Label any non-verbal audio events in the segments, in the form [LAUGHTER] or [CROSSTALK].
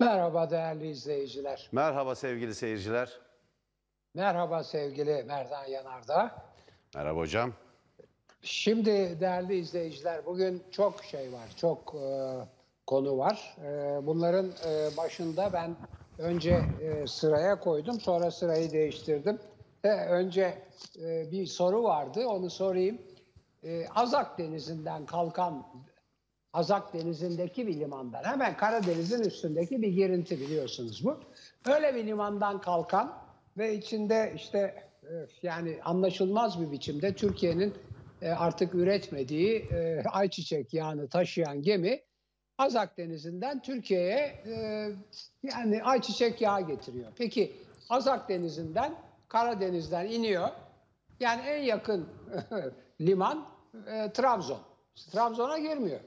Merhaba değerli izleyiciler. Merhaba sevgili seyirciler. Merhaba sevgili Merdan Yanardağ. Merhaba hocam. Şimdi değerli izleyiciler bugün çok şey var, çok e, konu var. E, bunların e, başında ben önce e, sıraya koydum, sonra sırayı değiştirdim. E, önce e, bir soru vardı, onu sorayım. E, Azak Denizi'nden kalkan, Azak Denizi'ndeki bir limandan, hemen Karadeniz'in üstündeki bir girinti biliyorsunuz bu. Öyle bir limandan kalkan ve içinde işte yani anlaşılmaz bir biçimde Türkiye'nin e, artık üretmediği e, ayçiçek yağını taşıyan gemi Azak Denizi'nden Türkiye'ye e, yani ayçiçek yağı getiriyor. Peki Azak Denizi'nden Karadeniz'den iniyor. Yani en yakın [LAUGHS] liman Trabzon. Trabzon'a girmiyor.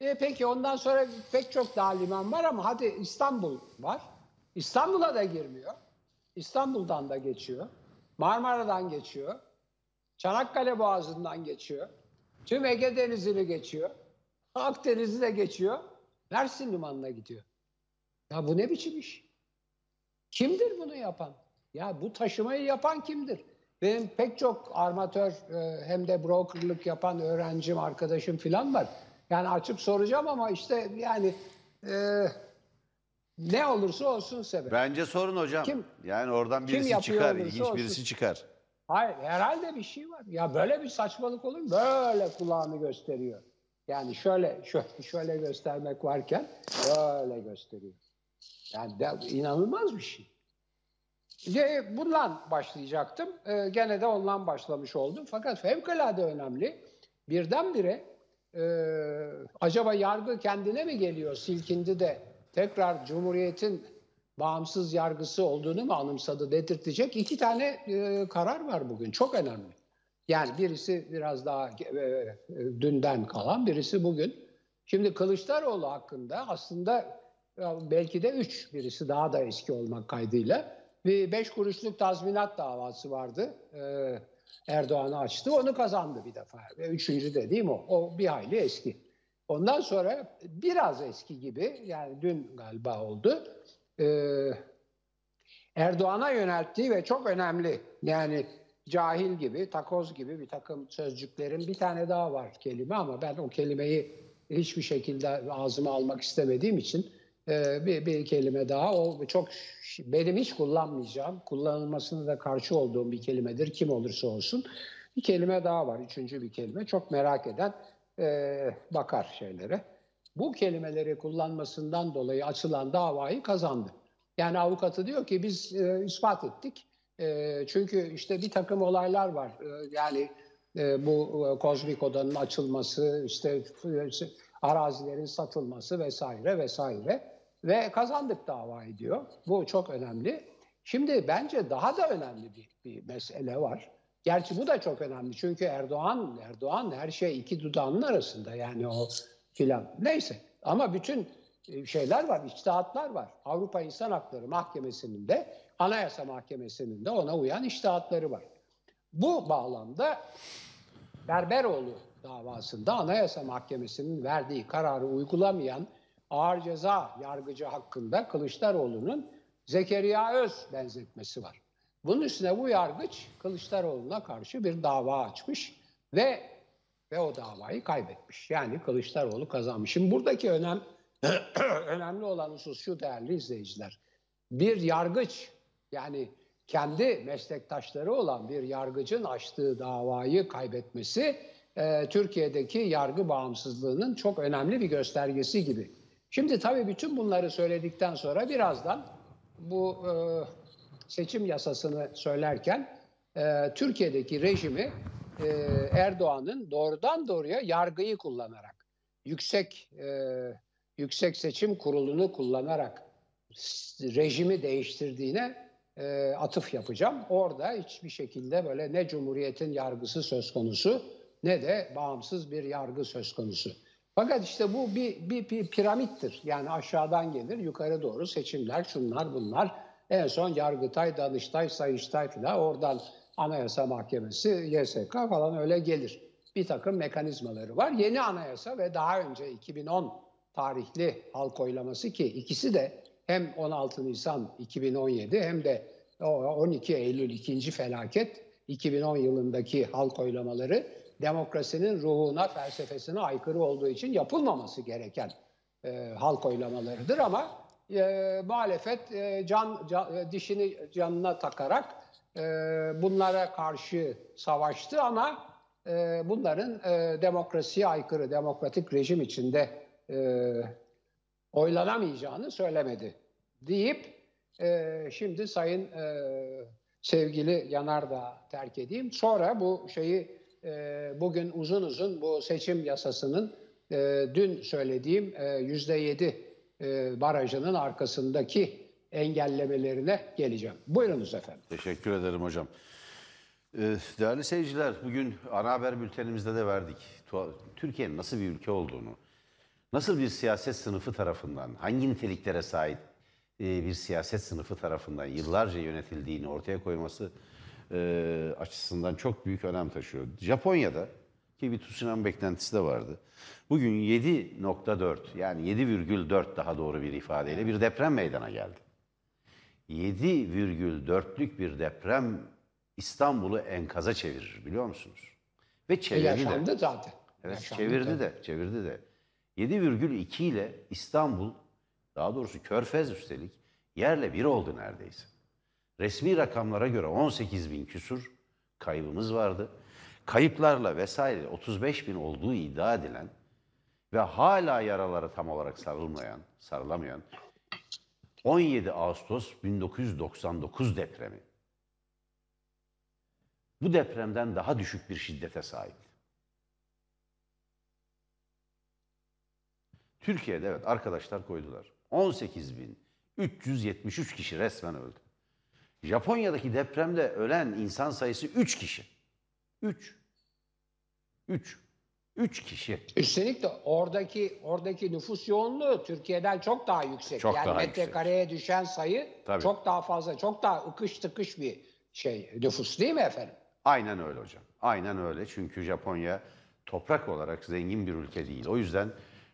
E, peki ondan sonra pek çok daha liman var ama hadi İstanbul var. İstanbul'a da girmiyor. İstanbul'dan da geçiyor. Marmara'dan geçiyor. Çanakkale Boğazı'ndan geçiyor. Tüm Ege Denizi'ni geçiyor. Akdeniz'i de geçiyor. Mersin Limanı'na gidiyor. Ya bu ne biçim iş? Kimdir bunu yapan? Ya bu taşımayı yapan kimdir? Benim pek çok armatör e, hem de brokerlık yapan öğrencim, arkadaşım falan var. Yani açıp soracağım ama işte yani e, ne olursa olsun sebep. Bence sorun hocam. Kim- yani oradan kim birisi yapıyor çıkar, ilginç olsun. birisi çıkar. Hayır herhalde bir şey var. Ya böyle bir saçmalık olur mu? Böyle kulağını gösteriyor. Yani şöyle şöyle, şöyle göstermek varken böyle gösteriyor. Yani de, inanılmaz bir şey. Ve bundan başlayacaktım. Ee, gene de ondan başlamış oldum. Fakat fevkalade önemli. Birdenbire e, acaba yargı kendine mi geliyor? Silkindi de tekrar Cumhuriyet'in bağımsız yargısı olduğunu mu anımsadı dedirtecek iki tane e, karar var bugün. Çok önemli. Yani birisi biraz daha e, e, dünden kalan, birisi bugün. Şimdi Kılıçdaroğlu hakkında aslında belki de üç, birisi daha da eski olmak kaydıyla bir beş kuruşluk tazminat davası vardı. Ee, Erdoğan'ı açtı, onu kazandı bir defa. Ve üçüncü dediğim o. O bir hayli eski. Ondan sonra biraz eski gibi, yani dün galiba oldu. Ee, Erdoğan'a yönelttiği ve çok önemli yani cahil gibi, takoz gibi bir takım sözcüklerin bir tane daha var kelime ama ben o kelimeyi hiçbir şekilde ağzıma almak istemediğim için e, bir, bir kelime daha o çok benim hiç kullanmayacağım, kullanılmasına da karşı olduğum bir kelimedir kim olursa olsun. Bir kelime daha var, üçüncü bir kelime. Çok merak eden e, bakar şeylere. Bu kelimeleri kullanmasından dolayı açılan davayı kazandı. Yani avukatı diyor ki biz e, ispat ettik. E, çünkü işte bir takım olaylar var. E, yani e, bu e, kozmik odanın açılması, işte e, arazilerin satılması vesaire vesaire. Ve kazandık davayı diyor. Bu çok önemli. Şimdi bence daha da önemli bir, bir mesele var. Gerçi bu da çok önemli. Çünkü Erdoğan, Erdoğan her şey iki dudağının arasında yani o filan. Neyse ama bütün e, şeyler var, içtihatlar var. Avrupa İnsan Hakları Mahkemesi'nin de Anayasa Mahkemesi'nin de ona uyan içtihatları var. Bu bağlamda Berberoğlu davasında Anayasa Mahkemesi'nin verdiği kararı uygulamayan ağır ceza yargıcı hakkında Kılıçdaroğlu'nun Zekeriya Öz benzetmesi var. Bunun üstüne bu yargıç Kılıçdaroğlu'na karşı bir dava açmış ve ve o davayı kaybetmiş. Yani Kılıçdaroğlu kazanmış. Şimdi buradaki önem [CLEARS THROAT] önemli olan husus şu değerli izleyiciler. Bir yargıç yani kendi meslektaşları olan bir yargıcın açtığı davayı kaybetmesi e, Türkiye'deki yargı bağımsızlığının çok önemli bir göstergesi gibi. Şimdi tabii bütün bunları söyledikten sonra birazdan bu e, seçim yasasını söylerken e, Türkiye'deki rejimi e, Erdoğan'ın doğrudan doğruya yargıyı kullanarak yüksek e, yüksek seçim kurulunu kullanarak rejimi değiştirdiğine e, atıf yapacağım. Orada hiçbir şekilde böyle ne Cumhuriyet'in yargısı söz konusu ne de bağımsız bir yargı söz konusu. Fakat işte bu bir, bir, bir piramittir. Yani aşağıdan gelir yukarı doğru seçimler şunlar bunlar. En son Yargıtay, Danıştay, Sayıştay filan oradan Anayasa Mahkemesi, YSK falan öyle gelir. Bir takım mekanizmaları var. Yeni anayasa ve daha önce 2010 tarihli halk oylaması ki ikisi de hem 16 Nisan 2017 hem de o 12 Eylül ikinci felaket 2010 yılındaki halk oylamaları demokrasinin ruhuna, felsefesine aykırı olduğu için yapılmaması gereken e, halk oylamalarıdır ama e, muhalefet e, can, can e, dişini canına takarak e, bunlara karşı savaştı ama e, bunların e, demokrasiye aykırı, demokratik rejim içinde e, oylanamayacağını söylemedi deyip e, şimdi Sayın e, sevgili Yanardağ terk edeyim. Sonra bu şeyi e, bugün uzun uzun bu seçim yasasının e, dün söylediğim e, yüzde yedi e, barajının arkasındaki engellemelerine geleceğim. Buyurunuz efendim. Teşekkür ederim hocam. Ee, Değerli seyirciler, bugün ana haber bültenimizde de verdik. Türkiye'nin nasıl bir ülke olduğunu, nasıl bir siyaset sınıfı tarafından, hangi niteliklere sahip e, bir siyaset sınıfı tarafından yıllarca yönetildiğini ortaya koyması e, açısından çok büyük önem taşıyor. Japonya'da ki bir tsunami beklentisi de vardı. Bugün 7.4 yani 7,4 daha doğru bir ifadeyle bir deprem meydana geldi. 7,4'lük bir deprem İstanbul'u enkaza çevirir biliyor musunuz? Ve E, çevirdi de. yaşandı zaten. Evet Yaşandı çevirdi tabii. de, çevirdi de. 7,2 ile İstanbul, daha doğrusu Körfez üstelik yerle bir oldu neredeyse. Resmi rakamlara göre 18 bin küsur kaybımız vardı. Kayıplarla vesaire 35 bin olduğu iddia edilen ve hala yaraları tam olarak sarılmayan, sarılamayan 17 Ağustos 1999 depremi. Bu depremden daha düşük bir şiddete sahip. Türkiye'de evet arkadaşlar koydular. 18.373 kişi resmen öldü. Japonya'daki depremde ölen insan sayısı 3 kişi. 3. 3. 3 kişi. Üstelik de oradaki oradaki nüfus yoğunluğu Türkiye'den çok daha yüksek. Çok yani daha yüksek. metrekareye düşen sayı Tabii. çok daha fazla, çok daha ıkış tıkış bir şey nüfus değil mi efendim? Aynen öyle hocam. Aynen öyle. Çünkü Japonya toprak olarak zengin bir ülke değil. O yüzden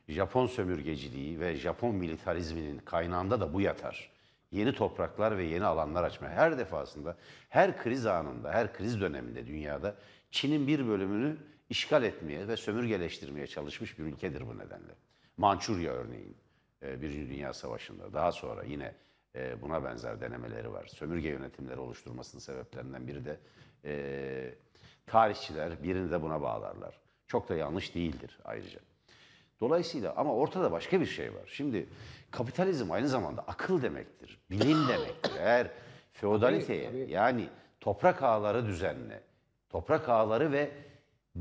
Japon sömürgeciliği ve Japon militarizminin kaynağında da bu yatar. Yeni topraklar ve yeni alanlar açma. Her defasında, her kriz anında, her kriz döneminde dünyada Çin'in bir bölümünü işgal etmeye ve sömürgeleştirmeye çalışmış bir ülkedir bu nedenle. Mançurya örneğin, e, Birinci Dünya Savaşı'nda. Daha sonra yine e, buna benzer denemeleri var. Sömürge yönetimleri oluşturmasının sebeplerinden biri de e, tarihçiler birini de buna bağlarlar. Çok da yanlış değildir ayrıca. Dolayısıyla ama ortada başka bir şey var. Şimdi kapitalizm aynı zamanda akıl demektir, bilim demektir. Eğer feodaliteye Tabii, tabii. yani toprak ağları düzenle, toprak ağları ve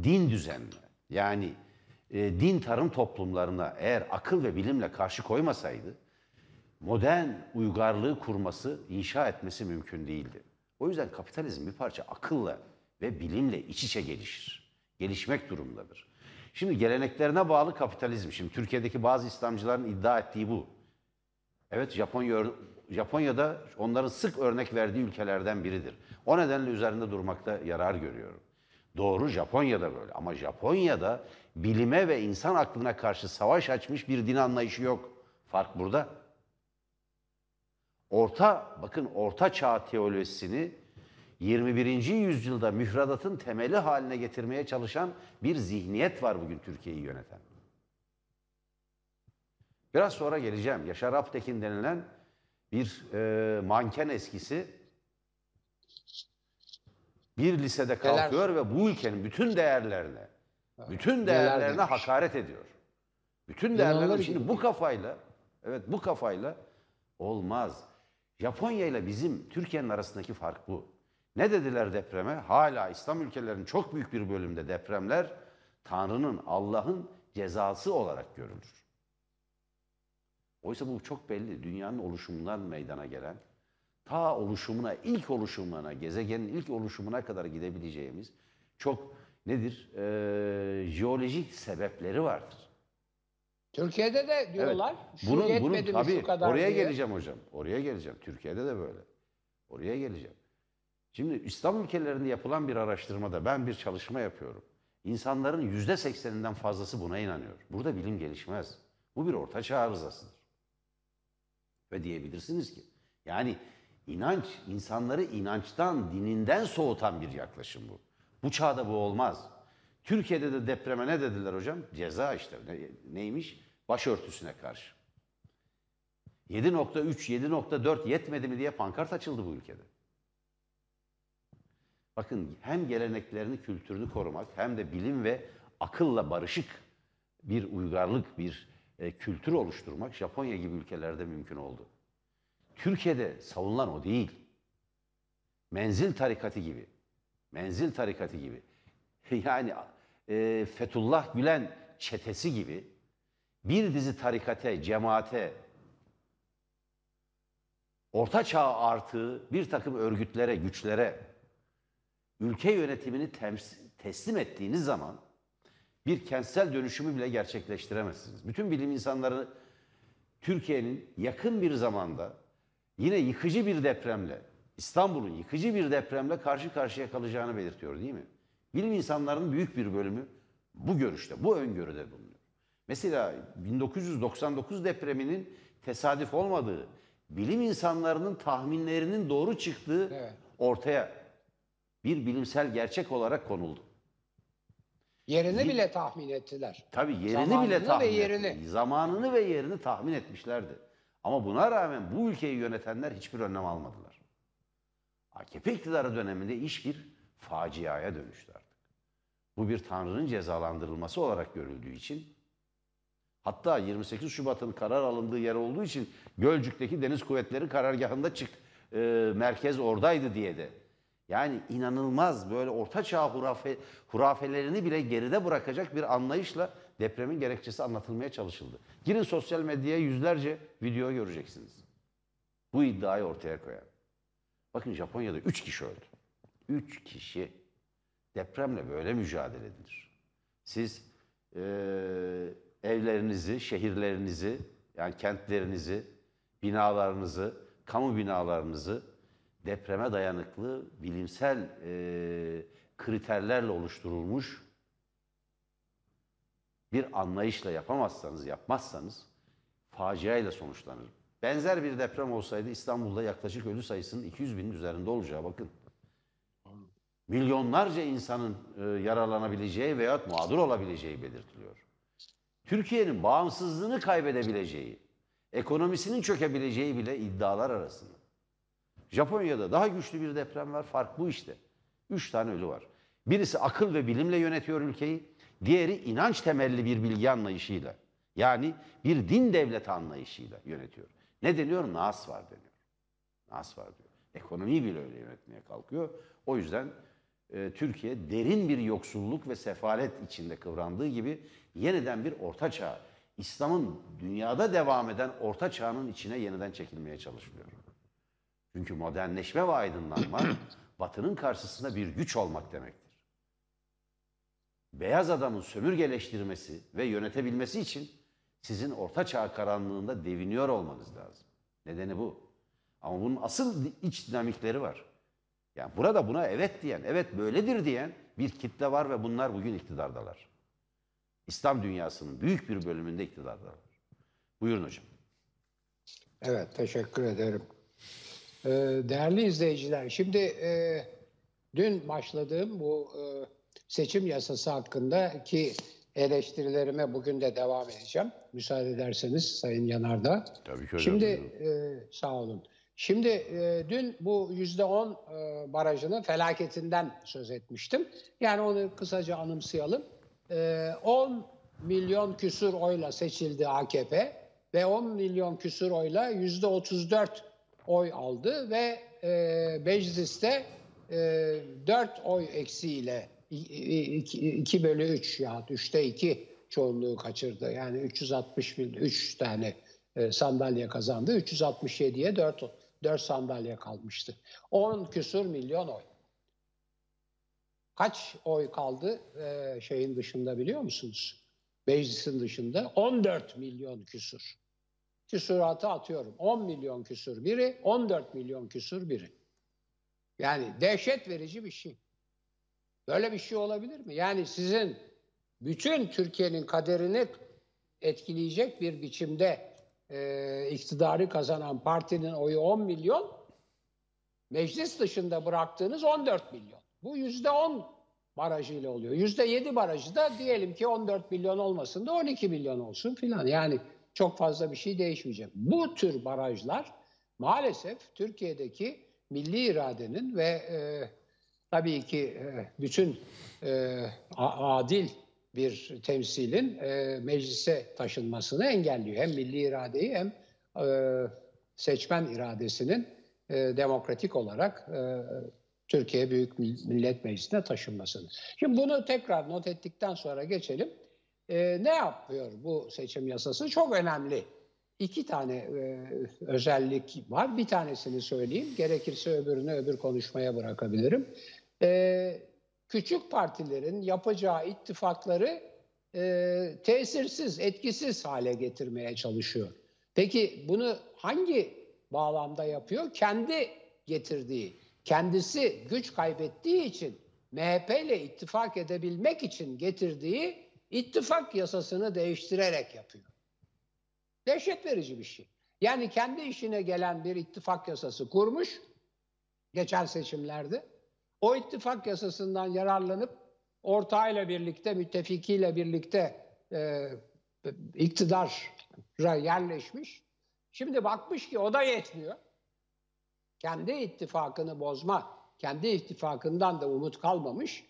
din düzenle yani e, din tarım toplumlarına eğer akıl ve bilimle karşı koymasaydı modern uygarlığı kurması, inşa etmesi mümkün değildi. O yüzden kapitalizm bir parça akılla ve bilimle iç içe gelişir. Gelişmek durumdadır. Şimdi geleneklerine bağlı kapitalizm. Şimdi Türkiye'deki bazı İslamcıların iddia ettiği bu. Evet Japonya Japonya'da onların sık örnek verdiği ülkelerden biridir. O nedenle üzerinde durmakta yarar görüyorum. Doğru Japonya'da böyle ama Japonya'da bilime ve insan aklına karşı savaş açmış bir din anlayışı yok. Fark burada. Orta bakın orta çağ teolojisini 21. yüzyılda müfredatın temeli haline getirmeye çalışan bir zihniyet var bugün Türkiye'yi yöneten. Biraz sonra geleceğim. Yaşar Aptekin denilen bir e, manken eskisi bir lisede kalkıyor ve bu ülkenin bütün değerlerine, bütün neler değerlerine hakaret ediyor. Bütün değerlerine şimdi bu kafayla, evet bu kafayla olmaz. Japonya ile bizim Türkiye'nin arasındaki fark bu. Ne dediler depreme? Hala İslam ülkelerinin çok büyük bir bölümde depremler Tanrı'nın, Allah'ın cezası olarak görülür. Oysa bu çok belli. Dünyanın oluşumundan meydana gelen, ta oluşumuna, ilk oluşumuna, gezegenin ilk oluşumuna kadar gidebileceğimiz çok nedir? Ee, jeolojik sebepleri vardır. Türkiye'de de diyorlar şu Bunun, bunun tabii şu kadar oraya diye. geleceğim hocam. Oraya geleceğim. Türkiye'de de böyle. Oraya geleceğim. Şimdi İslam ülkelerinde yapılan bir araştırmada ben bir çalışma yapıyorum. İnsanların yüzde sekseninden fazlası buna inanıyor. Burada bilim gelişmez. Bu bir orta çağ arızasıdır. Ve diyebilirsiniz ki yani inanç insanları inançtan, dininden soğutan bir yaklaşım bu. Bu çağda bu olmaz. Türkiye'de de depreme ne dediler hocam? Ceza işte. Ne- neymiş? Başörtüsüne karşı. 7.3, 7.4 yetmedi mi diye pankart açıldı bu ülkede. Bakın hem geleneklerini, kültürünü korumak hem de bilim ve akılla barışık bir uygarlık, bir e, kültür oluşturmak Japonya gibi ülkelerde mümkün oldu. Türkiye'de savunulan o değil. Menzil tarikatı gibi. Menzil tarikatı gibi. [LAUGHS] Yani e, Fethullah Gülen çetesi gibi bir dizi tarikate, cemaate, orta çağ artığı bir takım örgütlere, güçlere ülke yönetimini teslim ettiğiniz zaman bir kentsel dönüşümü bile gerçekleştiremezsiniz. Bütün bilim insanları Türkiye'nin yakın bir zamanda yine yıkıcı bir depremle, İstanbul'un yıkıcı bir depremle karşı karşıya kalacağını belirtiyor değil mi? Bilim insanlarının büyük bir bölümü bu görüşte, bu öngörüde bulunuyor. Mesela 1999 depreminin tesadüf olmadığı, bilim insanlarının tahminlerinin doğru çıktığı Evet. ortaya bir bilimsel gerçek olarak konuldu. Yerini bile tahmin ettiler. Tabii yerini Zamanını bile ve tahmin yerini. etti. Zamanını ve yerini tahmin etmişlerdi. Ama buna rağmen bu ülkeyi yönetenler hiçbir önlem almadılar. AKP iktidarı döneminde iş bir faciaya dönüştü artık. Bu bir tanrının cezalandırılması olarak görüldüğü için hatta 28 Şubat'ın karar alındığı yer olduğu için Gölcük'teki Deniz Kuvvetleri karargahında çık e, merkez oradaydı diye de yani inanılmaz böyle orta çağ hurafe, hurafelerini bile geride bırakacak bir anlayışla depremin gerekçesi anlatılmaya çalışıldı. Girin sosyal medyaya yüzlerce video göreceksiniz. Bu iddiayı ortaya koyan. Bakın Japonya'da 3 kişi öldü. 3 kişi. Depremle böyle mücadele edilir. Siz eee, evlerinizi, şehirlerinizi, yani kentlerinizi, binalarınızı, kamu binalarınızı depreme dayanıklı bilimsel eee, kriterlerle oluşturulmuş bir anlayışla yapamazsanız, yapmazsanız faciayla sonuçlanır. Benzer bir deprem olsaydı İstanbul'da yaklaşık ölü sayısının 200 binin üzerinde olacağı bakın. Milyonlarca insanın e, yaralanabileceği veya mağdur olabileceği belirtiliyor. Türkiye'nin bağımsızlığını kaybedebileceği, ekonomisinin çökebileceği bile iddialar arasında. Japonya'da daha güçlü bir deprem var. Fark bu işte. Üç tane ölü var. Birisi akıl ve bilimle yönetiyor ülkeyi. Diğeri inanç temelli bir bilgi anlayışıyla. Yani bir din devleti anlayışıyla yönetiyor. Ne deniyor? Nas var deniyor. Nas var diyor. Ekonomiyi bile öyle yönetmeye kalkıyor. O yüzden e, Türkiye derin bir yoksulluk ve sefalet içinde kıvrandığı gibi yeniden bir orta çağ, İslam'ın dünyada devam eden orta çağının içine yeniden çekilmeye çalışılıyor. Çünkü modernleşme ve aydınlanma [CLEARS THROAT] batının karşısında bir güç olmak demektir. Beyaz adamın sömürgeleştirmesi ve yönetebilmesi için sizin orta çağ karanlığında deviniyor olmanız lazım. Nedeni bu. Ama bunun asıl iç dinamikleri var. Yani burada buna evet diyen, evet böyledir diyen bir kitle var ve bunlar bugün iktidardalar. İslam dünyasının büyük bir bölümünde iktidardalar. Buyurun hocam. Evet, teşekkür ederim. Ee, değerli izleyiciler, şimdi e, dün başladığım bu e, seçim yasası hakkındaki eleştirilerime bugün de devam edeceğim. Müsaade ederseniz Sayın Yanardağ. Tabii ki hocam. Şimdi e, sağ olun. Şimdi e, dün bu yüzde on barajının felaketinden söz etmiştim. Yani onu kısaca anımsayalım. E, 10 milyon küsur oyla seçildi AKP ve 10 milyon küsur oyla yüzde 34 oy aldı ve e, mecliste e, 4 oy eksiğiyle 2 bölü 3 ya 3'te 2 çoğunluğu kaçırdı. Yani 360 bin 3 tane e, sandalye kazandı. 367'ye 4 4 sandalye kalmıştı. 10 küsur milyon oy. Kaç oy kaldı e, şeyin dışında biliyor musunuz? Meclisin dışında 14 milyon küsur. Küsuratı atıyorum. 10 milyon küsur biri, 14 milyon küsur biri. Yani dehşet verici bir şey. Böyle bir şey olabilir mi? Yani sizin bütün Türkiye'nin kaderini etkileyecek bir biçimde e, iktidarı kazanan partinin oyu 10 milyon, meclis dışında bıraktığınız 14 milyon. Bu yüzde 10 barajıyla oluyor. Yüzde 7 barajı da diyelim ki 14 milyon olmasın da 12 milyon olsun filan. Yani çok fazla bir şey değişmeyecek. Bu tür barajlar maalesef Türkiye'deki milli iradenin ve e, tabii ki e, bütün e, adil bir temsilin e, meclise taşınmasını engelliyor. Hem milli iradeyi hem e, seçmen iradesinin e, demokratik olarak e, Türkiye Büyük Millet Meclisi'ne taşınmasını. Şimdi bunu tekrar not ettikten sonra geçelim. E, ne yapıyor bu seçim yasası? Çok önemli. İki tane e, özellik var. Bir tanesini söyleyeyim. Gerekirse öbürünü öbür konuşmaya bırakabilirim. E, küçük partilerin yapacağı ittifakları e, tesirsiz, etkisiz hale getirmeye çalışıyor. Peki bunu hangi bağlamda yapıyor? Kendi getirdiği, kendisi güç kaybettiği için MHP ile ittifak edebilmek için getirdiği ittifak yasasını değiştirerek yapıyor. Dehşet verici bir şey. Yani kendi işine gelen bir ittifak yasası kurmuş geçen seçimlerde. O ittifak yasasından yararlanıp ortağıyla birlikte, müttefikiyle birlikte e, iktidara yerleşmiş. Şimdi bakmış ki o da yetmiyor. Kendi ittifakını bozma, kendi ittifakından da umut kalmamış.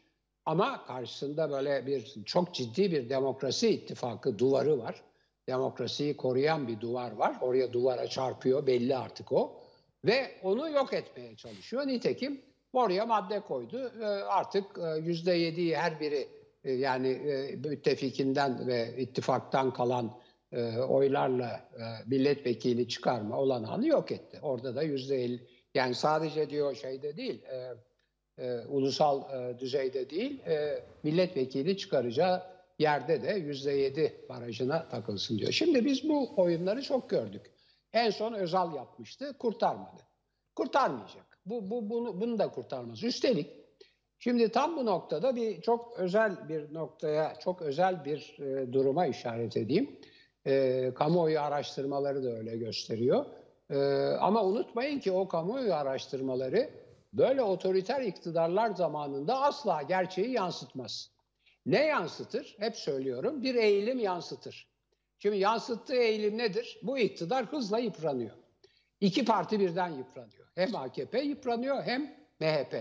Ama karşısında böyle bir çok ciddi bir demokrasi ittifakı duvarı var. Demokrasiyi koruyan bir duvar var. Oraya duvara çarpıyor belli artık o. Ve onu yok etmeye çalışıyor. Nitekim oraya madde koydu. Ee, artık e, yüzde yediyi her biri e, yani e, müttefikinden ve ittifaktan kalan oylarla milletvekili çıkarma olanağını yok etti. Orada da yüzde elli yani sadece diyor şeyde değil ulusal düzeyde değil milletvekili çıkaracağı yerde de yüzde yedi barajına takılsın diyor. Şimdi biz bu oyunları çok gördük. En son Özal yapmıştı, kurtarmadı. Kurtarmayacak. Bu, bu bunu, bunu da kurtarmaz. Üstelik şimdi tam bu noktada bir çok özel bir noktaya, çok özel bir e, duruma işaret edeyim. E, kamuoyu araştırmaları da öyle gösteriyor. E, ama unutmayın ki o kamuoyu araştırmaları böyle otoriter iktidarlar zamanında asla gerçeği yansıtmaz. Ne yansıtır? Hep söylüyorum bir eğilim yansıtır. Şimdi yansıttığı eğilim nedir? Bu iktidar hızla yıpranıyor. İki parti birden yıpranıyor. Hem AKP yıpranıyor hem MHP.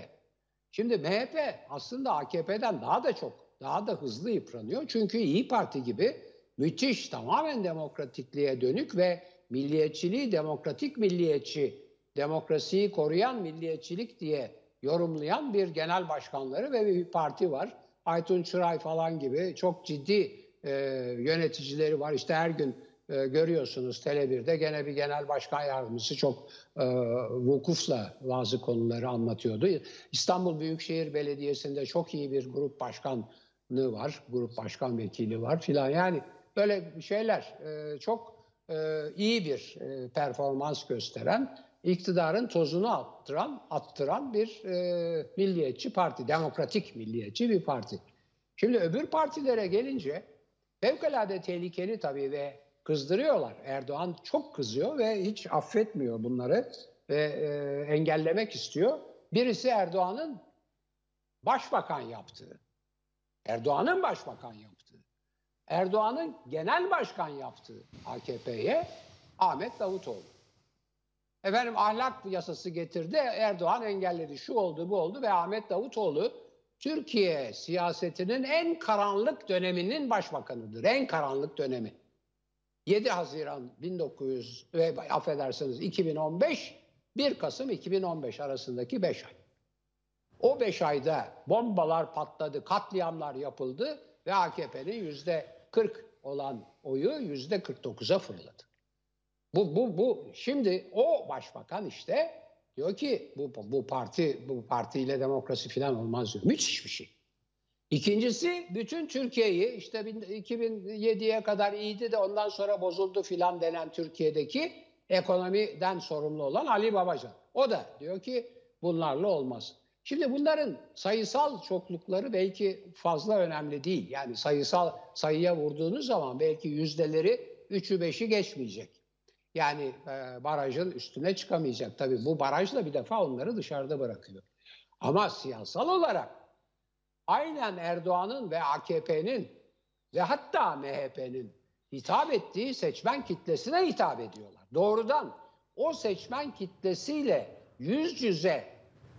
Şimdi MHP aslında AKP'den daha da çok, daha da hızlı yıpranıyor. Çünkü İyi Parti gibi müthiş, tamamen demokratikliğe dönük ve milliyetçiliği demokratik milliyetçi, demokrasiyi koruyan milliyetçilik diye yorumlayan bir genel başkanları ve bir parti var. Aytun Çıray falan gibi çok ciddi e, yöneticileri var. İşte her gün e, görüyorsunuz Tele1'de gene bir genel başkan yardımcısı çok e, vukufla bazı konuları anlatıyordu. İstanbul Büyükşehir Belediyesi'nde çok iyi bir grup başkanlığı var, grup başkan vekili var filan. Yani böyle şeyler e, çok e, iyi bir e, performans gösteren, iktidarın tozunu attıran, attıran bir e, milliyetçi parti, demokratik milliyetçi bir parti. Şimdi öbür partilere gelince fevkalade tehlikeli tabii ve kızdırıyorlar. Erdoğan çok kızıyor ve hiç affetmiyor bunları ve e, engellemek istiyor. Birisi Erdoğan'ın başbakan yaptığı, Erdoğan'ın başbakan yaptığı, Erdoğan'ın genel başkan yaptığı AKP'ye Ahmet Davutoğlu. Efendim ahlak yasası getirdi, Erdoğan engelledi. Şu oldu, bu oldu ve Ahmet Davutoğlu Türkiye siyasetinin en karanlık döneminin başbakanıdır. En karanlık dönemi. 7 Haziran 1900 ve affedersiniz 2015 1 Kasım 2015 arasındaki 5 ay. O 5 ayda bombalar patladı, katliamlar yapıldı ve AKP'nin yüzde 40 olan oyu yüzde 49'a fırladı. Bu, bu, bu. Şimdi o başbakan işte diyor ki bu, bu parti bu partiyle demokrasi falan olmaz diyor. Müthiş bir şey. İkincisi bütün Türkiye'yi işte 2007'ye kadar iyiydi de ondan sonra bozuldu filan denen Türkiye'deki ekonomiden sorumlu olan Ali Babacan. O da diyor ki bunlarla olmaz. Şimdi bunların sayısal çoklukları belki fazla önemli değil. Yani sayısal sayıya vurduğunuz zaman belki yüzdeleri 3'ü 5'i geçmeyecek. Yani e, barajın üstüne çıkamayacak. Tabii bu barajla bir defa onları dışarıda bırakıyor. Ama siyasal olarak aynen Erdoğan'ın ve AKP'nin ve hatta MHP'nin hitap ettiği seçmen kitlesine hitap ediyorlar. Doğrudan o seçmen kitlesiyle yüz yüze,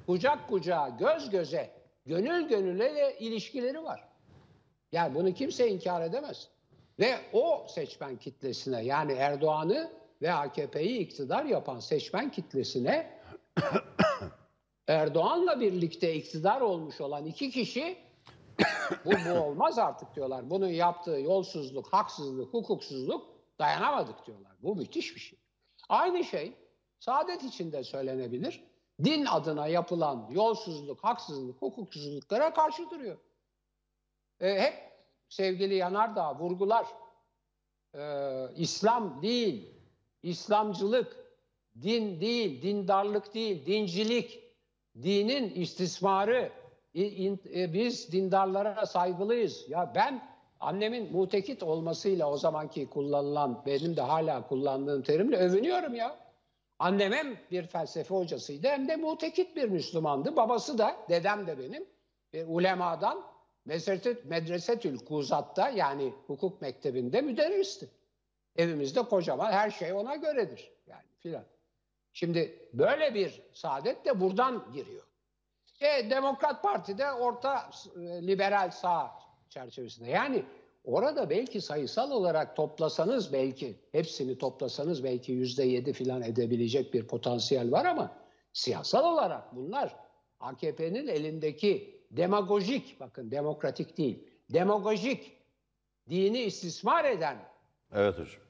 kucak kucağa, göz göze, gönül gönüle ilişkileri var. Yani bunu kimse inkar edemez. Ve o seçmen kitlesine yani Erdoğan'ı ve AKP'yi iktidar yapan seçmen kitlesine Erdoğan'la birlikte iktidar olmuş olan iki kişi bu, bu olmaz artık diyorlar. Bunun yaptığı yolsuzluk, haksızlık, hukuksuzluk dayanamadık diyorlar. Bu müthiş bir şey. Aynı şey saadet içinde söylenebilir. Din adına yapılan yolsuzluk, haksızlık, hukuksuzluklara karşı duruyor. E, hep sevgili Yanardağ vurgular. E, İslam değil, İslamcılık, din değil, dindarlık değil, dincilik, dinin istismarı, e, biz dindarlara saygılıyız. Ya ben annemin mutekit olmasıyla o zamanki kullanılan, benim de hala kullandığım terimle övünüyorum ya. Annem hem bir felsefe hocasıydı hem de mutekit bir Müslümandı. Babası da, dedem de benim bir ulemadan Medreset, Medresetül Kuzat'ta yani hukuk mektebinde müderristi. Evimizde kocaman her şey ona göredir yani filan. Şimdi böyle bir saadet de buradan giriyor. E, Demokrat Parti de orta e, liberal sağ çerçevesinde. Yani orada belki sayısal olarak toplasanız belki hepsini toplasanız belki yüzde yedi filan edebilecek bir potansiyel var ama siyasal olarak bunlar AKP'nin elindeki demagojik bakın demokratik değil demagojik dini istismar eden evet hocam.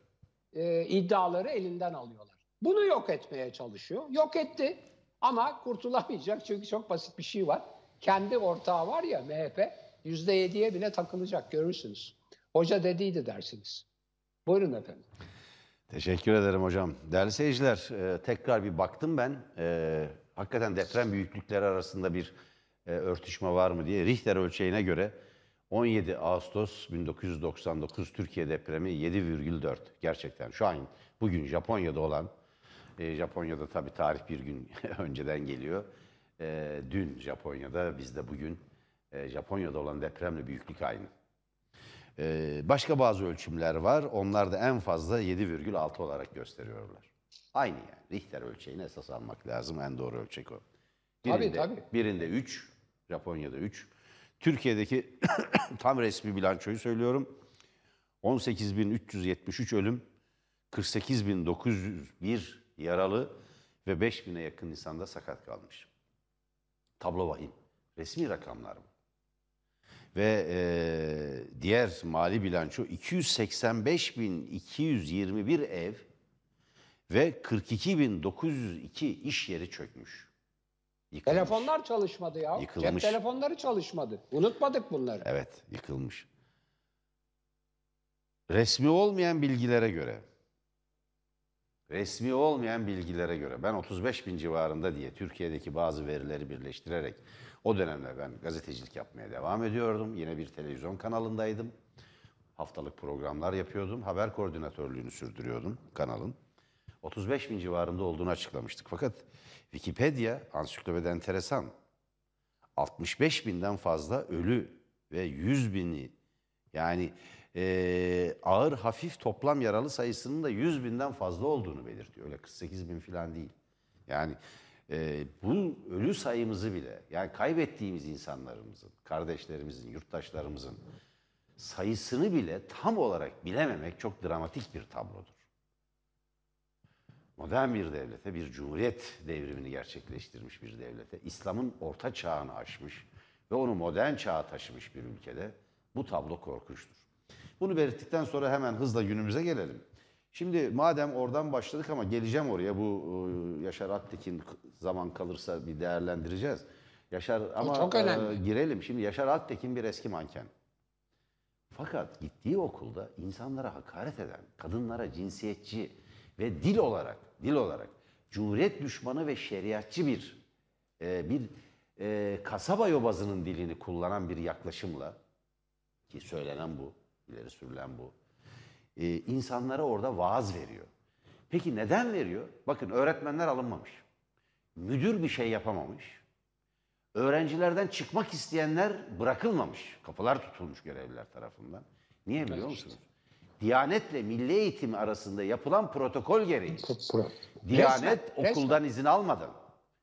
E, iddiaları elinden alıyorlar. Bunu yok etmeye çalışıyor. Yok etti. Ama kurtulamayacak çünkü çok basit bir şey var. Kendi ortağı var ya MHP yüzde yediye bile takılacak görürsünüz. Hoca dediydi dersiniz. Buyurun efendim. Teşekkür ederim hocam. Değerli seyirciler e, tekrar bir baktım ben. E, hakikaten deprem büyüklükleri arasında bir e, örtüşme var mı diye. Richter ölçeğine göre 17 Ağustos 1999 Türkiye depremi 7,4. Gerçekten şu an bugün Japonya'da olan e, Japonya'da tabii tarih bir gün [LAUGHS] önceden geliyor. E, dün Japonya'da, bizde bugün e, Japonya'da olan depremle büyüklük aynı. E, başka bazı ölçümler var. Onlar da en fazla 7,6 olarak gösteriyorlar. Aynı yani. Richter ölçeğini esas almak lazım. En doğru ölçek o. Birinde, tabii, tabii. Birinde 3, Japonya'da 3. Türkiye'deki [COUGHS] tam resmi bilançoyu söylüyorum. 18.373 ölüm, 48.901 yaralı ve 5000'e yakın insanda sakat kalmış. Tablo vahim. Resmi rakamlar mı? Ve e, diğer mali bilanço 285.221 ev ve 42.902 iş yeri çökmüş. Yıkılmış. Telefonlar çalışmadı ya. Yıkılmış. Cep telefonları çalışmadı. Unutmadık bunları. Evet, yıkılmış. Resmi olmayan bilgilere göre resmi olmayan bilgilere göre ben 35 bin civarında diye Türkiye'deki bazı verileri birleştirerek o dönemde ben gazetecilik yapmaya devam ediyordum. Yine bir televizyon kanalındaydım. Haftalık programlar yapıyordum. Haber koordinatörlüğünü sürdürüyordum kanalın. 35 bin civarında olduğunu açıklamıştık. Fakat Wikipedia ansiklopedi enteresan. 65 binden fazla ölü ve 100 bini yani e, ağır hafif toplam yaralı sayısının da 100 binden fazla olduğunu belirtiyor. Öyle 48 bin falan değil. Yani e, bu ölü sayımızı bile yani kaybettiğimiz insanlarımızın, kardeşlerimizin, yurttaşlarımızın sayısını bile tam olarak bilememek çok dramatik bir tablodur. Modern bir devlete, bir cumhuriyet devrimini gerçekleştirmiş bir devlete, İslam'ın orta çağını aşmış ve onu modern çağa taşımış bir ülkede bu tablo korkunçtur. Bunu belirttikten sonra hemen hızla günümüze gelelim. Şimdi madem oradan başladık ama geleceğim oraya bu e, Yaşar Alptekin zaman kalırsa bir değerlendireceğiz. Yaşar ama çok önemli. E, girelim. Şimdi Yaşar Alptekin bir eski manken. Fakat gittiği okulda insanlara hakaret eden, kadınlara cinsiyetçi ve dil olarak, dil olarak cumhuriyet düşmanı ve şeriatçı bir e, bir e, kasaba yobazının dilini kullanan bir yaklaşımla ki söylenen bu, ileri sürülen bu. e, insanlara orada vaaz veriyor. Peki neden veriyor? Bakın öğretmenler alınmamış. Müdür bir şey yapamamış. Öğrencilerden çıkmak isteyenler bırakılmamış. Kapılar tutulmuş görevliler tarafından. Niye biliyor musunuz? Diyanetle milli eğitim arasında yapılan protokol gereği. Diyanet Resmen, okuldan izin almadan,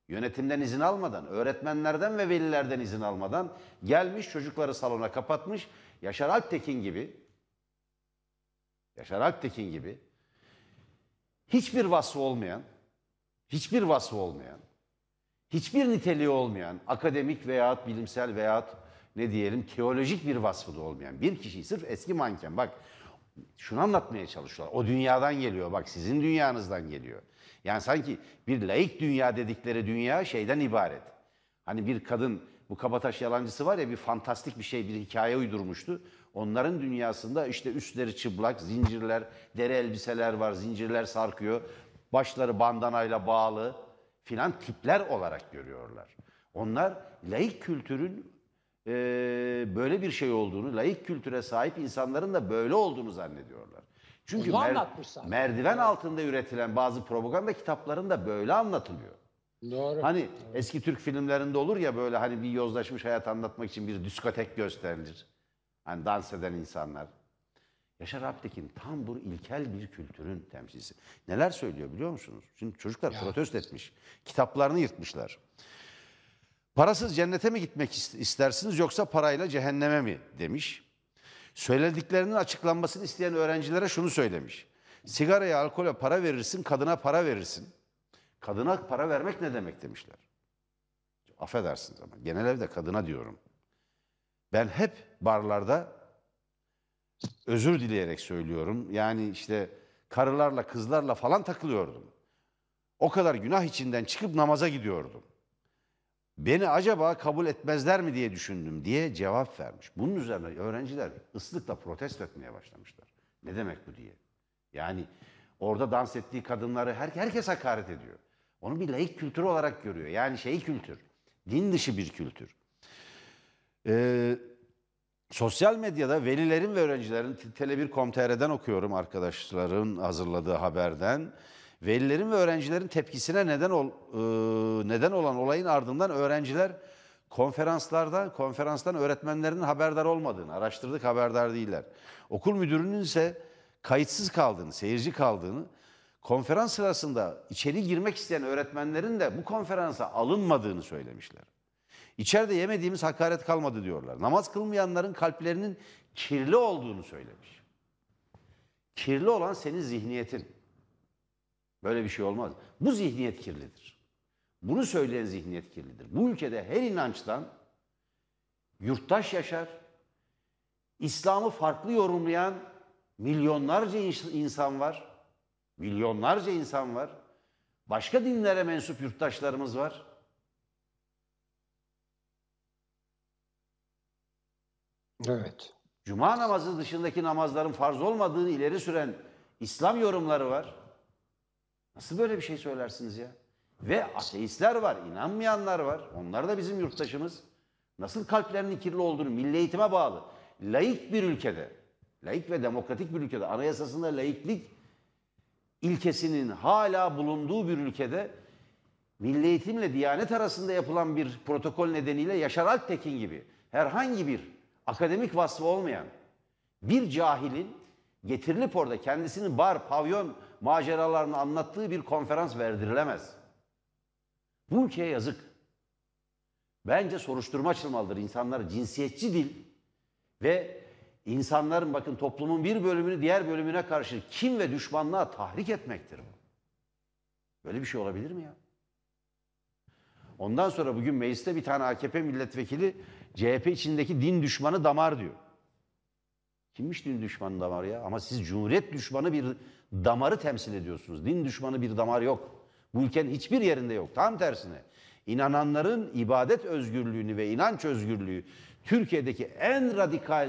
yönetimden izin almadan, öğretmenlerden ve velilerden izin almadan gelmiş çocukları salona kapatmış. Yaşar Alptekin gibi, Yaşar Alptekin gibi hiçbir vasfı olmayan, hiçbir vasfı olmayan, hiçbir niteliği olmayan, akademik veyahut bilimsel veyahut ne diyelim teolojik bir vasfı da olmayan bir kişiyi sırf eski manken bak şunu anlatmaya çalışıyorlar. O dünyadan geliyor bak sizin dünyanızdan geliyor. Yani sanki bir laik dünya dedikleri dünya şeyden ibaret. Hani bir kadın bu kabataş yalancısı var ya bir fantastik bir şey bir hikaye uydurmuştu. Onların dünyasında işte üstleri çıplak, zincirler, deri elbiseler var, zincirler sarkıyor. Başları bandanayla bağlı filan tipler olarak görüyorlar. Onlar laik kültürün e, böyle bir şey olduğunu, laik kültüre sahip insanların da böyle olduğunu zannediyorlar. Çünkü Onu mer- merdiven altında üretilen bazı propaganda kitaplarında böyle anlatılıyor. Doğru. Hani eski Türk filmlerinde olur ya böyle hani bir yozlaşmış hayat anlatmak için bir diskotek gösterilir. Hani dans eden insanlar. Yaşar Alptekin tam bu ilkel bir kültürün temsilcisi. Neler söylüyor biliyor musunuz? Şimdi çocuklar Ya. protesto etmiş. Kitaplarını yırtmışlar. Parasız cennete mi gitmek is- istersiniz yoksa parayla cehenneme mi demiş. Söylediklerinin açıklanmasını isteyen öğrencilere şunu söylemiş. Sigaraya, alkole para verirsin, kadına para verirsin. Kadına para vermek ne demek demişler. Affedersiniz ama genel evde kadına diyorum. Ben hep barlarda özür dileyerek söylüyorum. Yani işte karılarla kızlarla falan takılıyordum. O kadar günah içinden çıkıp namaza gidiyordum. Beni acaba kabul etmezler mi diye düşündüm diye cevap vermiş. Bunun üzerine öğrenciler ıslıkla protesto etmeye başlamışlar. Ne demek bu diye. Yani orada dans ettiği kadınları her, herkes hakaret ediyor. Onu bir laik kültür olarak görüyor. Yani şey kültür, din dışı bir kültür. Ee, sosyal medyada velilerin ve öğrencilerin Tele1.com.tr'den okuyorum arkadaşların hazırladığı haberden. Velilerin ve öğrencilerin tepkisine neden ol, e, neden olan olayın ardından öğrenciler konferanslarda konferanstan öğretmenlerin haberdar olmadığını, araştırdık haberdar değiller. Okul müdürünün ise kayıtsız kaldığını, seyirci kaldığını, konferans sırasında içeri girmek isteyen öğretmenlerin de bu konferansa alınmadığını söylemişler. İçeride yemediğimiz hakaret kalmadı diyorlar. Namaz kılmayanların kalplerinin kirli olduğunu söylemiş. Kirli olan senin zihniyetin. Böyle bir şey olmaz. Bu zihniyet kirlidir. Bunu söyleyen zihniyet kirlidir. Bu ülkede her inançtan yurttaş yaşar. İslam'ı farklı yorumlayan milyonlarca ins- insan var. Milyonlarca insan var. Başka dinlere mensup yurttaşlarımız var. Evet. Cuma namazı dışındaki namazların farz olmadığını ileri süren İslam yorumları var. Nasıl böyle bir şey söylersiniz ya? Ve ateistler var, inanmayanlar var. Onlar da bizim yurttaşımız. Nasıl kalplerinin kirli olduğunu milli eğitime bağlı. Laik bir ülkede, laik ve demokratik bir ülkede, anayasasında laiklik ilkesinin hala bulunduğu bir ülkede milli eğitimle diyanet arasında yapılan bir protokol nedeniyle Yaşar Alptekin gibi herhangi bir akademik vasfı olmayan bir cahilin getirilip orada kendisinin bar, pavyon maceralarını anlattığı bir konferans verdirilemez. Bu ülkeye yazık. Bence soruşturma açılmalıdır. İnsanlar cinsiyetçi dil ve insanların bakın toplumun bir bölümünü diğer bölümüne karşı kim ve düşmanlığa tahrik etmektir bu. Böyle bir şey olabilir mi ya? Ondan sonra bugün mecliste bir tane AKP milletvekili CHP içindeki din düşmanı damar diyor. Kimmiş din düşmanı damar ya? Ama siz cumhuriyet düşmanı bir damarı temsil ediyorsunuz. Din düşmanı bir damar yok. Bu ülkenin hiçbir yerinde yok. Tam tersine. İnananların ibadet özgürlüğünü ve inanç özgürlüğü Türkiye'deki en radikal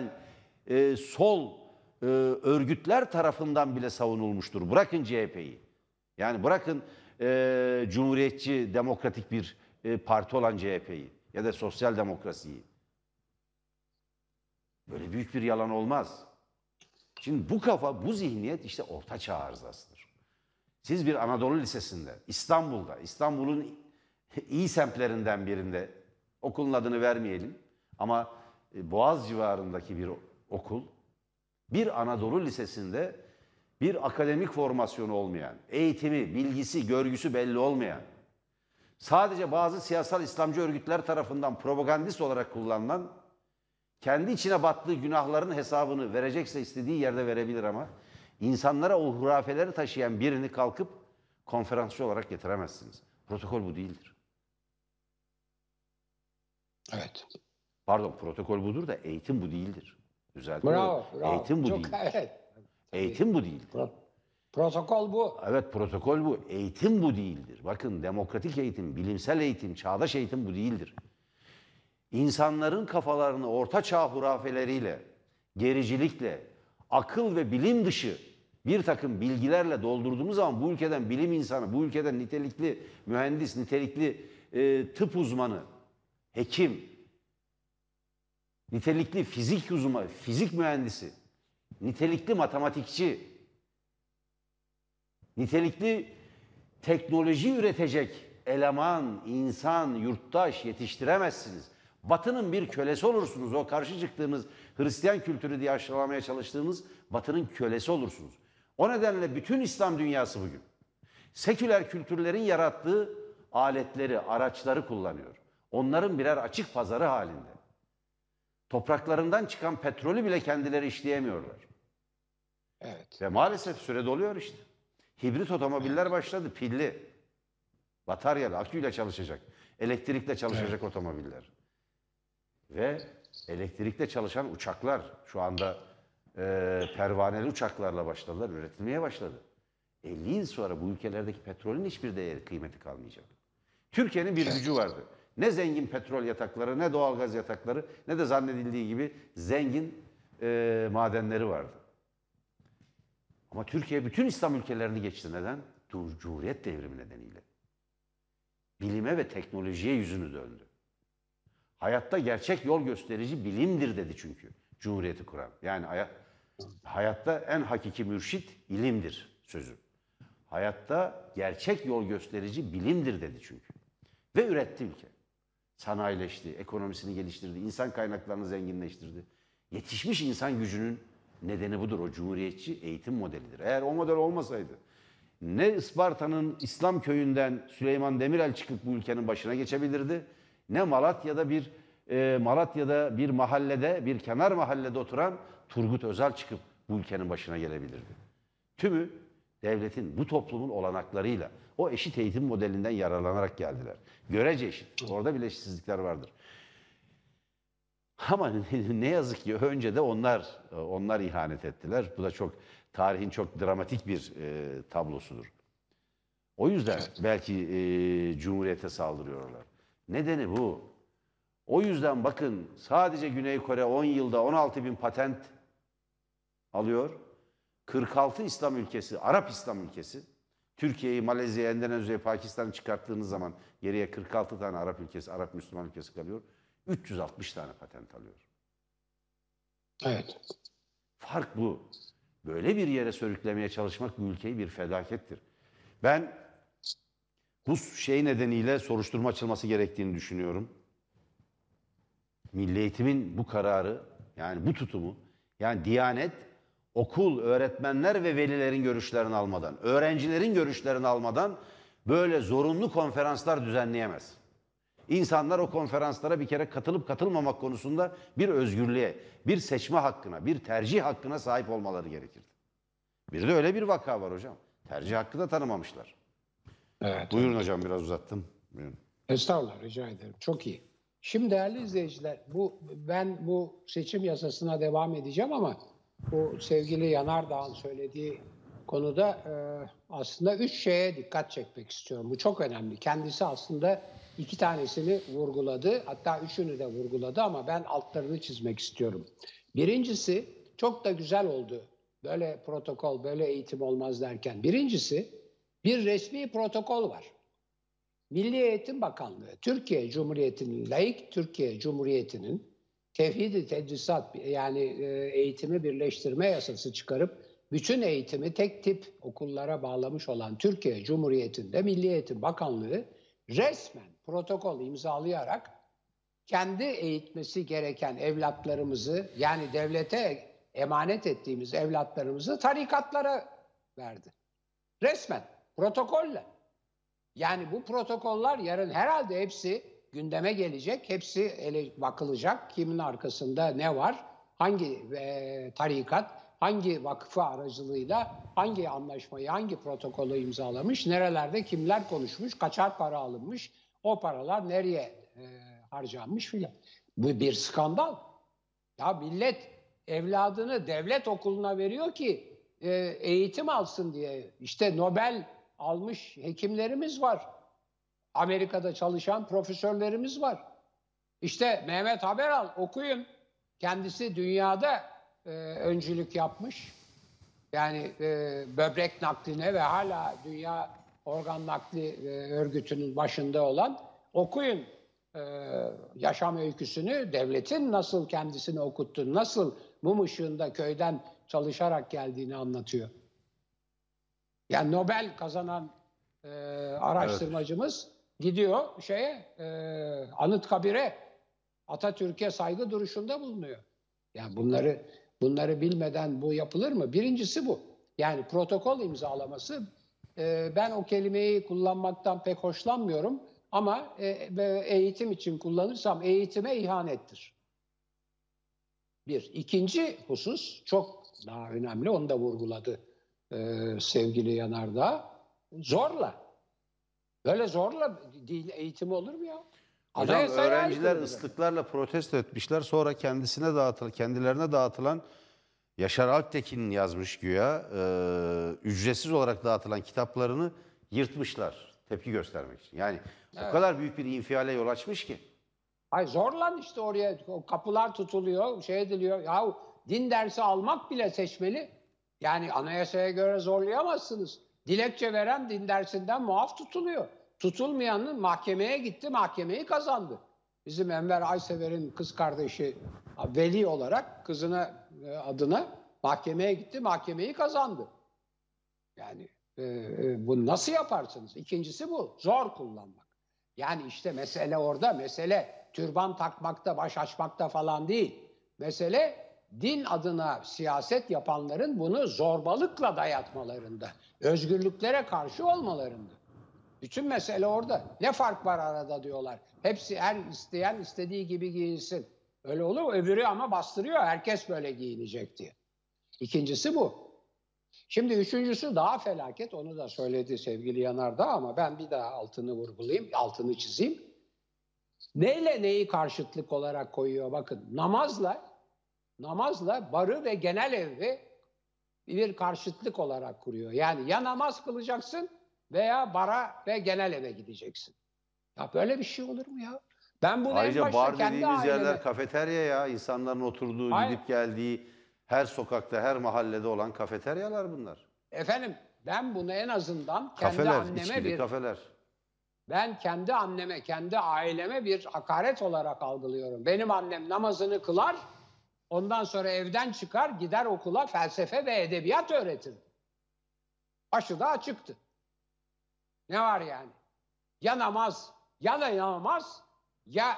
e, sol e, örgütler tarafından bile savunulmuştur. Bırakın CHP'yi. Yani bırakın e, cumhuriyetçi, demokratik bir e, parti olan CHP'yi. ya da sosyal demokrasiyi. Böyle büyük bir yalan olmaz. Şimdi bu kafa, bu zihniyet işte orta çağ arızasıdır. Siz bir Anadolu Lisesi'nde, İstanbul'da, İstanbul'un iyi semtlerinden birinde, okulun adını vermeyelim ama e, Boğaz civarındaki bir okul, bir Anadolu Lisesi'nde bir akademik formasyonu olmayan, eğitimi, bilgisi, görgüsü belli olmayan, sadece bazı siyasal İslamcı örgütler tarafından propagandist olarak kullanılan, kendi içine battığı günahların hesabını verecekse istediği yerde verebilir ama insanlara o hurafeleri taşıyan birini kalkıp konferansçı olarak getiremezsiniz. Protokol bu değildir. Evet. Pardon protokol budur da eğitim bu değildir. Düzeltiyorum. Bravo. bravo. Eğitim bu Çok, değil. [LAUGHS] Evet. Eğitim bu değildir. Pro- protokol bu. Evet protokol bu. Eğitim bu değildir. Bakın demokratik eğitim, bilimsel eğitim, çağdaş eğitim bu değildir. İnsanların kafalarını orta çağ hurafeleriyle, gericilikle, akıl ve bilim dışı bir takım bilgilerle doldurduğumuz zaman bu ülkeden bilim insanı, bu ülkeden nitelikli mühendis, nitelikli e, tıp uzmanı, hekim, nitelikli fizik uzmanı, fizik mühendisi, nitelikli matematikçi, nitelikli teknoloji üretecek eleman, insan, yurttaş yetiştiremezsiniz. Batı'nın bir kölesi olursunuz. O karşı çıktığınız Hristiyan kültürü diye aşılamaya çalıştığınız Batı'nın kölesi olursunuz. O nedenle bütün İslam dünyası bugün seküler kültürlerin yarattığı aletleri, araçları kullanıyor. Onların birer açık pazarı halinde. Topraklarından çıkan petrolü bile kendileri işleyemiyorlar. Evet. Ve maalesef süre doluyor işte. Hibrit otomobiller başladı, pilli. Bataryalı, aküyle çalışacak. Elektrikle çalışacak otomobiller. Ve elektrikle çalışan uçaklar şu anda e, pervaneli uçaklarla başladılar, üretilmeye başladı. 50 yıl sonra bu ülkelerdeki petrolün hiçbir değeri, kıymeti kalmayacak. Türkiye'nin bir gücü vardı. Ne zengin petrol yatakları, ne doğalgaz yatakları, ne de zannedildiği gibi zengin e, madenleri vardı. Ama Türkiye bütün İslam ülkelerini geçti. Neden? Cumhuriyet devrimi nedeniyle. Bilime ve teknolojiye yüzünü döndü. Hayatta gerçek yol gösterici bilimdir dedi çünkü Cumhuriyeti kuran. Yani hayat, hayatta en hakiki mürşit ilimdir sözü. Hayatta gerçek yol gösterici bilimdir dedi çünkü. Ve üretti ülke. Sanayileşti, ekonomisini geliştirdi, insan kaynaklarını zenginleştirdi. Yetişmiş insan gücünün nedeni budur. O cumhuriyetçi eğitim modelidir. Eğer o model olmasaydı ne Isparta'nın İslam köyünden Süleyman Demirel çıkıp bu ülkenin başına geçebilirdi. Ne Malatya'da bir e, Malatya'da bir mahallede, bir kenar mahallede oturan Turgut Özal çıkıp bu ülkenin başına gelebilirdi. Tümü devletin, bu toplumun olanaklarıyla o eşit eğitim modelinden yararlanarak geldiler. Görece eşit. Orada bile eşitsizlikler vardır. Ama [LAUGHS] ne yazık ki önce de onlar onlar ihanet ettiler. Bu da çok tarihin çok dramatik bir e, tablosudur. O yüzden belki e, Cumhuriyete saldırıyorlar. Nedeni bu. O yüzden bakın sadece Güney Kore 10 yılda 16 bin patent alıyor. 46 İslam ülkesi, Arap İslam ülkesi. Türkiye'yi, Malezya'yı, Endonezya'yı, Pakistan'ı çıkarttığınız zaman geriye 46 tane Arap ülkesi, Arap Müslüman ülkesi kalıyor. 360 tane patent alıyor. Evet. Fark bu. Böyle bir yere sürüklemeye çalışmak bu ülkeyi bir felakettir. Ben bu şey nedeniyle soruşturma açılması gerektiğini düşünüyorum. Milli Eğitim'in bu kararı, yani bu tutumu, yani Diyanet okul, öğretmenler ve velilerin görüşlerini almadan, öğrencilerin görüşlerini almadan böyle zorunlu konferanslar düzenleyemez. İnsanlar o konferanslara bir kere katılıp katılmamak konusunda bir özgürlüğe, bir seçme hakkına, bir tercih hakkına sahip olmaları gerekirdi. Bir de öyle bir vaka var hocam. Tercih hakkı da tanımamışlar. Evet. Buyurun hocam biraz uzattım. Buyurun. Estağfurullah rica ederim. Çok iyi. Şimdi değerli izleyiciler bu ben bu seçim yasasına devam edeceğim ama bu sevgili Yanardağ'ın söylediği konuda e, aslında üç şeye dikkat çekmek istiyorum. Bu çok önemli. Kendisi aslında iki tanesini vurguladı. Hatta üçünü de vurguladı ama ben altlarını çizmek istiyorum. Birincisi çok da güzel oldu. Böyle protokol, böyle eğitim olmaz derken. Birincisi bir resmi protokol var. Milli Eğitim Bakanlığı, Türkiye Cumhuriyeti'nin, laik Türkiye Cumhuriyeti'nin tevhid-i tedrisat yani e, eğitimi birleştirme yasası çıkarıp bütün eğitimi tek tip okullara bağlamış olan Türkiye Cumhuriyeti'nde Milli Eğitim Bakanlığı resmen protokol imzalayarak kendi eğitmesi gereken evlatlarımızı yani devlete emanet ettiğimiz evlatlarımızı tarikatlara verdi. Resmen protokolle. Yani bu protokoller yarın herhalde hepsi gündeme gelecek. Hepsi ele bakılacak. Kimin arkasında ne var? Hangi e, tarikat, hangi vakfı aracılığıyla hangi anlaşmayı, hangi protokolü imzalamış, nerelerde kimler konuşmuş, kaçar para alınmış, o paralar nereye e, harcanmış filan. Bu bir skandal. Ya millet evladını devlet okuluna veriyor ki e, eğitim alsın diye. İşte Nobel almış hekimlerimiz var. Amerika'da çalışan profesörlerimiz var. İşte Mehmet Haberal okuyun. Kendisi dünyada e, öncülük yapmış. Yani e, böbrek nakline ve hala dünya organ nakli e, örgütünün başında olan okuyun e, yaşam öyküsünü devletin nasıl kendisini okuttuğunu, nasıl mum ışığında köyden çalışarak geldiğini anlatıyor. Yani Nobel kazanan e, araştırmacımız evet. gidiyor şeye e, Anıtkabir'e Atatürk'e saygı duruşunda bulunuyor. Yani bunları bunları bilmeden bu yapılır mı? Birincisi bu. Yani protokol imzalaması e, ben o kelimeyi kullanmaktan pek hoşlanmıyorum ama e, eğitim için kullanırsam eğitime ihanettir. Bir. İkinci husus çok daha önemli, onu da vurguladı sevgili Yanardağ. Zorla. Böyle zorla dil eğitimi olur mu ya? Hocam Anayasaya öğrenciler ıslıklarla protesto etmişler. Sonra kendisine dağıtılan, kendilerine dağıtılan Yaşar Alptekin'in yazmış güya e, ücretsiz olarak dağıtılan kitaplarını yırtmışlar tepki göstermek için. Yani evet. o kadar büyük bir infiale yol açmış ki. Ay zorlan işte oraya kapılar tutuluyor, şey ediliyor. Ya din dersi almak bile seçmeli. Yani anayasaya göre zorlayamazsınız. Dilekçe veren din dersinden muaf tutuluyor. Tutulmayanın mahkemeye gitti, mahkemeyi kazandı. Bizim Enver Aysever'in kız kardeşi veli olarak kızına e, adına mahkemeye gitti, mahkemeyi kazandı. Yani e, e, bunu nasıl yaparsınız? İkincisi bu, zor kullanmak. Yani işte mesele orada, mesele türban takmakta, baş açmakta falan değil. Mesele din adına siyaset yapanların bunu zorbalıkla dayatmalarında, özgürlüklere karşı olmalarında. Bütün mesele orada. Ne fark var arada diyorlar. Hepsi her isteyen istediği gibi giyinsin. Öyle olur? Öbürü ama bastırıyor. Herkes böyle giyinecek diye. İkincisi bu. Şimdi üçüncüsü daha felaket. Onu da söyledi sevgili Yanardağ ama ben bir daha altını vurgulayayım, altını çizeyim. Neyle neyi karşıtlık olarak koyuyor? Bakın namazla namazla barı ve genel evi bir karşıtlık olarak kuruyor. Yani ya namaz kılacaksın veya bara ve genel eve gideceksin. Ya böyle bir şey olur mu ya? Ben bunu Ayrıca en başta bar kendi dediğimiz aileme... yerler kafeterya ya. insanların oturduğu, Hayır. gidip geldiği her sokakta, her mahallede olan kafeteryalar bunlar. Efendim ben bunu en azından kendi kafeler, anneme bir... kafeler. Ben kendi anneme, kendi aileme bir hakaret olarak algılıyorum. Benim annem namazını kılar, ondan sonra evden çıkar, gider okula felsefe ve edebiyat öğretir. Başı da açıktı. Ne var yani? Ya namaz, ya da namaz, ya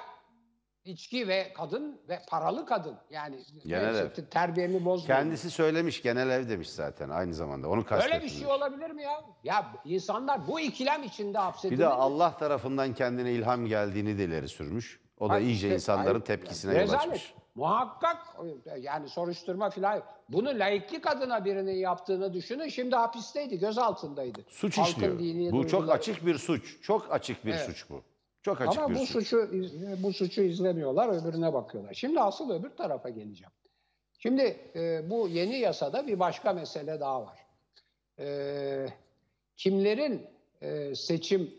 içki ve kadın ve paralı kadın. Yani genel ev. terbiyemi bozmuyor. Kendisi söylemiş genel ev demiş zaten aynı zamanda. Onu Öyle bir şey olabilir mi ya? Ya insanlar bu ikilem içinde hapsedildi. Bir de Allah tarafından kendine ilham geldiğini de ileri sürmüş. O da hayır, iyice işte, insanların hayır, tepkisine yol açmış. Muhakkak yani soruşturma filan. Bunu laiklik adına birinin yaptığını düşünün. Şimdi hapisteydi, gözaltındaydı. Suç Halkın işliyor. Bu çok açık bir suç. Çok açık bir evet. suç bu. Çok açık Ama bir bu suç. suçu bu suçu izlemiyorlar, öbürüne bakıyorlar. Şimdi asıl öbür tarafa geleceğim. Şimdi e, bu yeni yasada bir başka mesele daha var. E, kimlerin e, seçim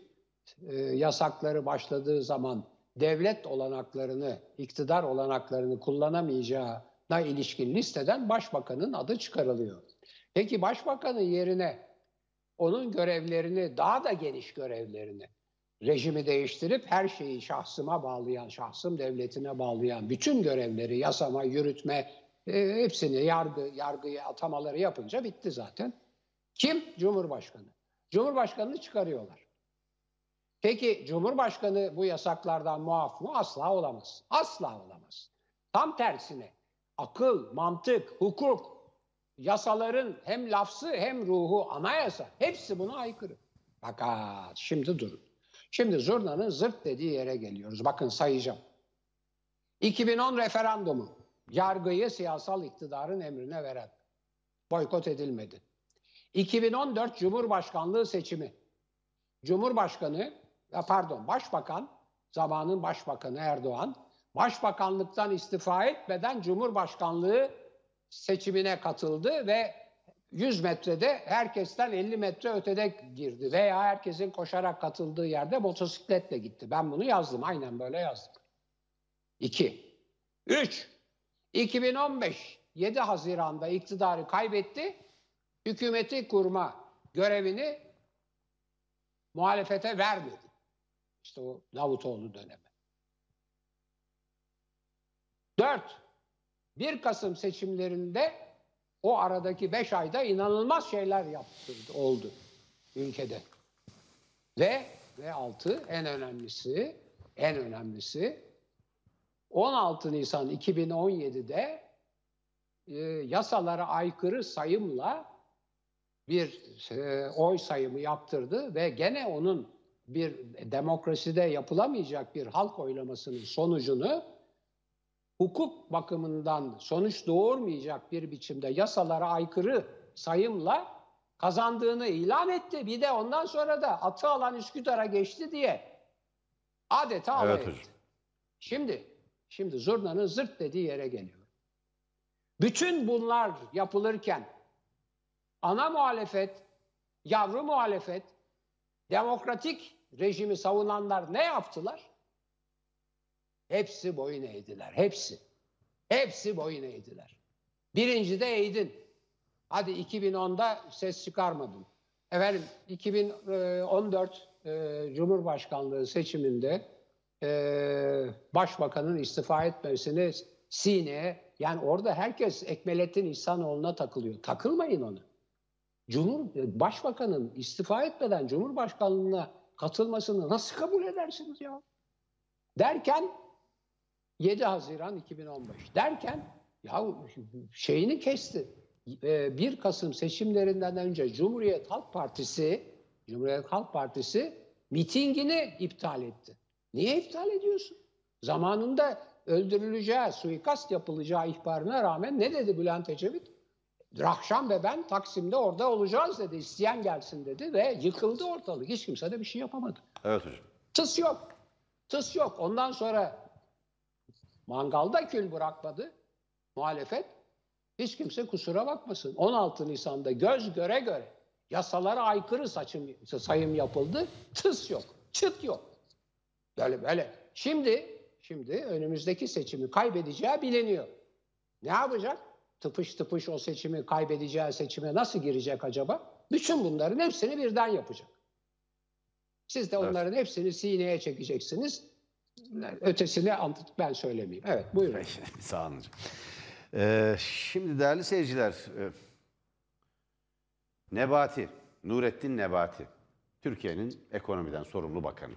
e, yasakları başladığı zaman devlet olanaklarını, iktidar olanaklarını kullanamayacağına ilişkin listeden başbakanın adı çıkarılıyor. Peki başbakanın yerine onun görevlerini, daha da geniş görevlerini, rejimi değiştirip her şeyi şahsıma bağlayan, şahsım devletine bağlayan bütün görevleri yasama, yürütme e, hepsini yargı, yargıya atamaları yapınca bitti zaten. Kim? Cumhurbaşkanı. Cumhurbaşkanını çıkarıyorlar. Peki Cumhurbaşkanı bu yasaklardan muaf mı? Asla olamaz. Asla olamaz. Tam tersine akıl, mantık, hukuk, yasaların hem lafzı hem ruhu, anayasa hepsi buna aykırı. Fakat şimdi durun. Şimdi zurnanın zırt dediği yere geliyoruz. Bakın sayacağım. 2010 referandumu yargıyı siyasal iktidarın emrine veren boykot edilmedi. 2014 Cumhurbaşkanlığı seçimi. Cumhurbaşkanı, pardon Başbakan, zamanın Başbakanı Erdoğan, Başbakanlıktan istifa etmeden Cumhurbaşkanlığı seçimine katıldı ve 100 metrede herkesten 50 metre ötede girdi veya herkesin koşarak katıldığı yerde motosikletle gitti. Ben bunu yazdım, aynen böyle yazdım. 2. 3. 2015 7 Haziran'da iktidarı kaybetti. Hükümeti kurma görevini muhalefete vermedi. İşte o Davutoğlu dönemi. 4. 1 Kasım seçimlerinde o aradaki 5 ayda inanılmaz şeyler yaptırdı, oldu ülkede. Ve ve 6 en önemlisi en önemlisi 16 Nisan 2017'de e, yasalara aykırı sayımla bir e, oy sayımı yaptırdı ve gene onun bir demokraside yapılamayacak bir halk oylamasının sonucunu hukuk bakımından sonuç doğurmayacak bir biçimde yasalara aykırı sayımla kazandığını ilan etti. Bir de ondan sonra da atı alan Üsküdar'a geçti diye adeta Evet hocam. Şimdi, şimdi zurnanın zırt dediği yere geliyor. Bütün bunlar yapılırken ana muhalefet, yavru muhalefet, demokratik rejimi savunanlar ne yaptılar? Hepsi boyun eğdiler. Hepsi. Hepsi boyun eğdiler. Birinci de eğdin. Hadi 2010'da ses çıkarmadın. Efendim 2014 e, Cumhurbaşkanlığı seçiminde e, Başbakanın istifa etmesini sineye yani orada herkes Ekmelettin İhsanoğlu'na takılıyor. Takılmayın ona. Cumhur Başbakanın istifa etmeden Cumhurbaşkanlığına katılmasını nasıl kabul edersiniz ya? Derken 7 Haziran 2015 derken ya şeyini kesti. Ee, 1 Kasım seçimlerinden önce Cumhuriyet Halk Partisi Cumhuriyet Halk Partisi mitingini iptal etti. Niye iptal ediyorsun? Zamanında öldürüleceği, suikast yapılacağı ihbarına rağmen ne dedi Bülent Ecevit? Rahşan ve ben Taksim'de orada olacağız dedi. İsteyen gelsin dedi ve yıkıldı ortalık. Hiç kimse de bir şey yapamadı. Evet hocam. Tıs yok. Tıs yok. Ondan sonra mangalda kül bırakmadı muhalefet. Hiç kimse kusura bakmasın. 16 Nisan'da göz göre göre yasalara aykırı saçım, sayım yapıldı. Tıs yok. Çıt yok. Böyle böyle. Şimdi şimdi önümüzdeki seçimi kaybedeceği biliniyor. Ne yapacak? Tıpış tıpış o seçimi kaybedeceği seçime nasıl girecek acaba? Bütün bunların hepsini birden yapacak. Siz de Evet. onların hepsini sineye çekeceksiniz. Ötesini ben söylemeyeyim. Evet buyurun. Peki, [LAUGHS] Sağ olun. Ee, şimdi değerli seyirciler, e, Nebati, Nurettin Nebati, Türkiye'nin ekonomiden sorumlu bakanı.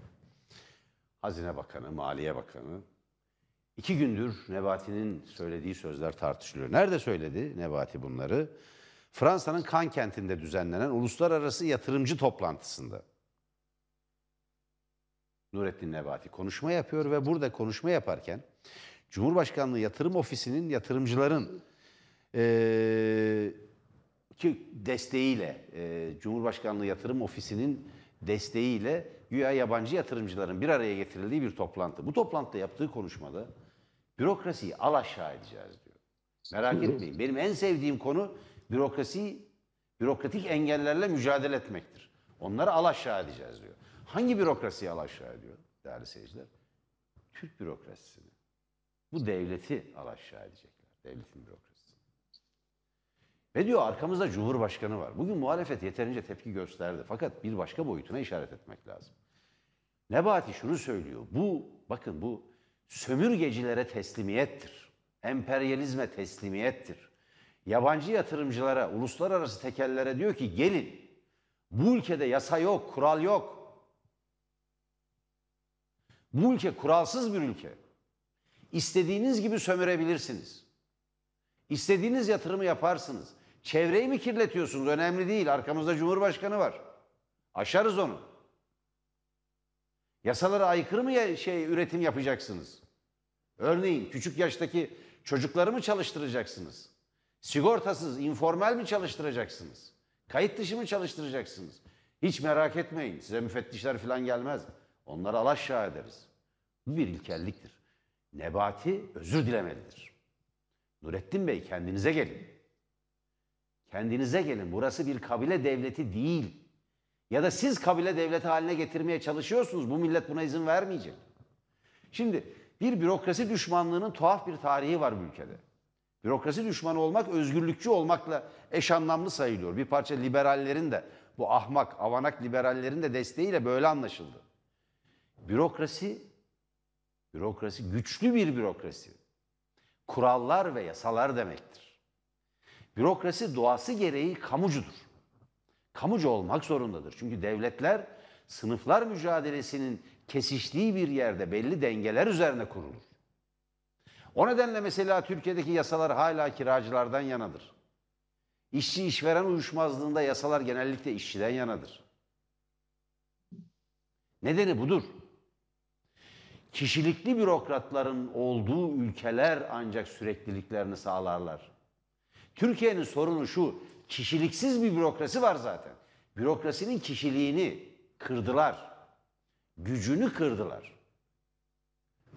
Hazine Bakanı, Maliye Bakanı. İki gündür Nebati'nin söylediği sözler tartışılıyor. Nerede söyledi Nebati bunları? Fransa'nın Cannes kentinde düzenlenen uluslararası yatırımcı toplantısında. Nurettin Nebati konuşma yapıyor ve burada konuşma yaparken Cumhurbaşkanlığı Yatırım Ofisi'nin yatırımcıların eee, ki desteğiyle, eee, Cumhurbaşkanlığı Yatırım Ofisi'nin desteğiyle güya yabancı yatırımcıların bir araya getirildiği bir toplantı. Bu toplantıda yaptığı konuşmada bürokrasiyi alaşağı edeceğiz diyor. Merak etmeyin. Benim en sevdiğim konu bürokrasi, bürokratik engellerle mücadele etmektir. Onları alaşağı edeceğiz diyor. Hangi bürokrasiyi alaşağı ediyor değerli seyirciler? Türk bürokrasisini. Bu devleti alaşağı edecekler. Devletin bürokrasisi. Ve diyor arkamızda Cumhurbaşkanı var. Bugün muhalefet yeterince tepki gösterdi. Fakat bir başka boyutuna işaret etmek lazım. Nebati şunu söylüyor. Bu bakın bu sömürgecilere teslimiyettir. Emperyalizme teslimiyettir. Yabancı yatırımcılara, uluslararası tekellere diyor ki gelin. Bu ülkede yasa yok, kural yok. Bu ülke kuralsız bir ülke. İstediğiniz gibi sömürebilirsiniz. İstediğiniz yatırımı yaparsınız. Çevreyi mi kirletiyorsunuz? Önemli değil. Arkamızda Cumhurbaşkanı var. Aşarız onu. Yasalara aykırı mı şey üretim yapacaksınız? Örneğin küçük yaştaki çocukları mı çalıştıracaksınız? Sigortasız, informal mi çalıştıracaksınız? Kayıt dışı mı çalıştıracaksınız? Hiç merak etmeyin. Size müfettişler falan gelmez. Onları alaşağı ederiz. Bu bir ilkelliktir. Nebati özür dilemelidir. Nurettin Bey kendinize gelin. Kendinize gelin. Burası bir kabile devleti değil. Ya da siz kabile devleti haline getirmeye çalışıyorsunuz. Bu millet buna izin vermeyecek. Şimdi bir bürokrasi düşmanlığının tuhaf bir tarihi var bu ülkede. Bürokrasi düşmanı olmak özgürlükçü olmakla eş anlamlı sayılıyor. Bir parça liberallerin de bu ahmak, avanak liberallerin de desteğiyle böyle anlaşıldı. Bürokrasi, bürokrasi güçlü bir bürokrasi. Kurallar ve yasalar demektir. Bürokrasi doğası gereği kamucudur kamucu olmak zorundadır. Çünkü devletler sınıflar mücadelesinin kesiştiği bir yerde belli dengeler üzerine kurulur. O nedenle mesela Türkiye'deki yasalar hala kiracılardan yanadır. İşçi işveren uyuşmazlığında yasalar genellikle işçiden yanadır. Nedeni budur. Kişilikli bürokratların olduğu ülkeler ancak sürekliliklerini sağlarlar. Türkiye'nin sorunu şu, kişiliksiz bir bürokrasi var zaten. Bürokrasinin kişiliğini kırdılar. Gücünü kırdılar.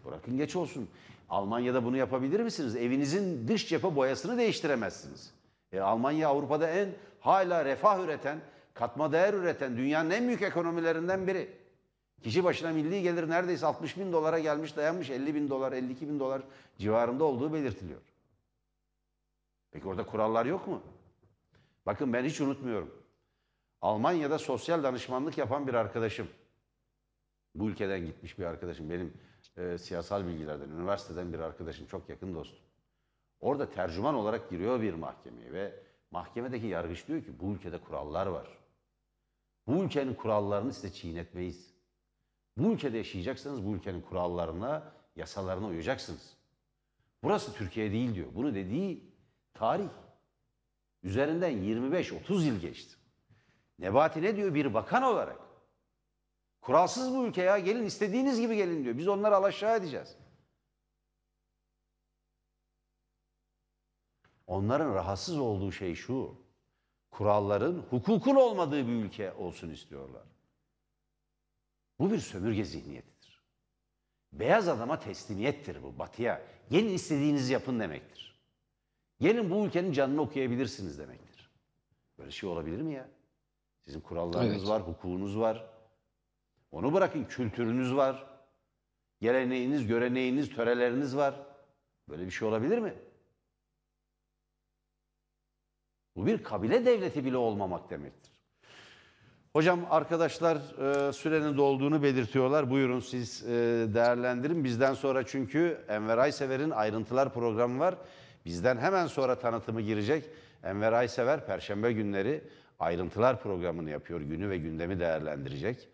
Bırakın geç olsun. Almanya'da bunu yapabilir misiniz? Evinizin dış cephe boyasını değiştiremezsiniz. E, Almanya Avrupa'da en hala refah üreten, katma değer üreten dünyanın en büyük ekonomilerinden biri. Kişi başına milli gelir neredeyse 60 bin dolara gelmiş dayanmış 50 bin dolar 52 bin dolar civarında olduğu belirtiliyor. Peki orada kurallar yok mu? Bakın ben hiç unutmuyorum. Almanya'da sosyal danışmanlık yapan bir arkadaşım. Bu ülkeden gitmiş bir arkadaşım. Benim e, siyasal bilgilerden, üniversiteden bir arkadaşım. Çok yakın dostum. Orada tercüman olarak giriyor bir mahkemeye ve mahkemedeki yargıç diyor ki bu ülkede kurallar var. Bu ülkenin kurallarını size çiğnetmeyiz. Bu ülkede yaşayacaksanız bu ülkenin kurallarına, yasalarına uyacaksınız. Burası Türkiye değil diyor. Bunu dediği tarih. Üzerinden 25-30 yıl geçti. Nebati ne diyor bir bakan olarak? Kuralsız bu ülke ya gelin istediğiniz gibi gelin diyor. Biz onları alaşağı edeceğiz. Onların rahatsız olduğu şey şu. Kuralların hukukun olmadığı bir ülke olsun istiyorlar. Bu bir sömürge zihniyetidir. Beyaz adama teslimiyettir bu batıya. Gelin istediğinizi yapın demektir. Gelin bu ülkenin canını okuyabilirsiniz demektir. Böyle şey olabilir mi ya? Sizin kurallarınız Evet. var, hukukunuz var. Onu bırakın kültürünüz var. Geleneğiniz, göreneğiniz, töreleriniz var. Böyle bir şey olabilir mi? Bu bir kabile devleti bile olmamak demektir. Hocam arkadaşlar e, sürenin dolduğunu belirtiyorlar. Buyurun siz e, değerlendirin. Bizden sonra çünkü Enver Aysever'in ayrıntılar programı var. Bizden hemen sonra tanıtımı girecek. Enver Aysever Perşembe günleri ayrıntılar programını yapıyor. Günü ve gündemi değerlendirecek.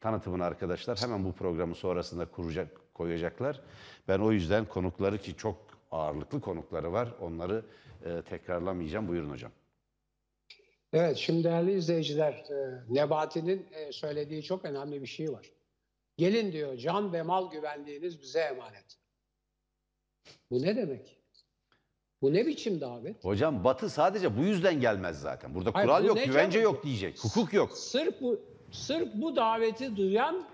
Tanıtımını arkadaşlar hemen bu programı sonrasında kuracak, koyacaklar. Ben o yüzden konukları ki çok ağırlıklı konukları var. Onları e, tekrarlamayacağım. Buyurun hocam. Evet, şimdi değerli izleyiciler, e, Nebati'nin e, söylediği çok önemli bir şey var. Gelin diyor, can ve mal güvenliğiniz bize emanet. Bu ne demek? Bu ne biçim davet? Hocam Batı sadece bu yüzden gelmez zaten. Burada Hayır, kural yok, güvence canım? yok diyecek. Hukuk yok. Sırf bu sırf bu daveti duyan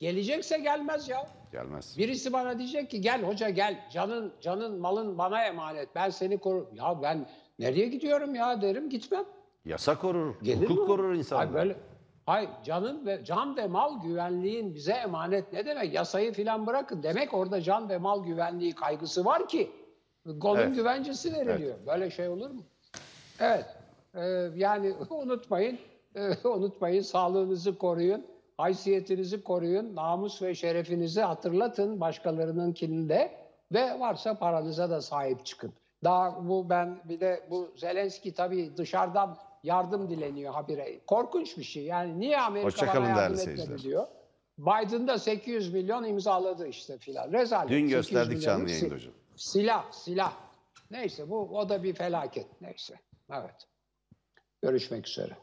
gelecekse gelmez ya. Gelmez. Birisi bana diyecek ki gel hoca gel canın canın malın bana emanet ben seni korurum. Ya ben nereye gidiyorum ya derim gitmem. Yasa korur, Gelir hukuk mi? korur insanı. Hayır böyle Hayır canın ve can ve mal güvenliğin bize emanet ne demek? Yasayı filan bırakın. Demek orada can ve mal güvenliği kaygısı var ki onun Evet. güvencesi veriliyor. Böyle şey olur mu? Evet. Ee, yani [LAUGHS] unutmayın. e, [LAUGHS] unutmayın sağlığınızı koruyun. haysiyetinizi koruyun, namus ve şerefinizi hatırlatın başkalarınınkini de ve varsa paranıza da sahip çıkın. Daha bu ben bir de bu Zelenski tabii dışarıdan yardım dileniyor habire. Korkunç bir şey. Yani niye Amerika Hoşçakalın bana yardım etmedi diyor. Biden da 800 milyon imzaladı işte filan. Rezalet. Dün 800 gösterdik canlı yayında hocam. Silah, silah. Neyse bu o da bir felaket. Neyse. Evet. Görüşmek üzere.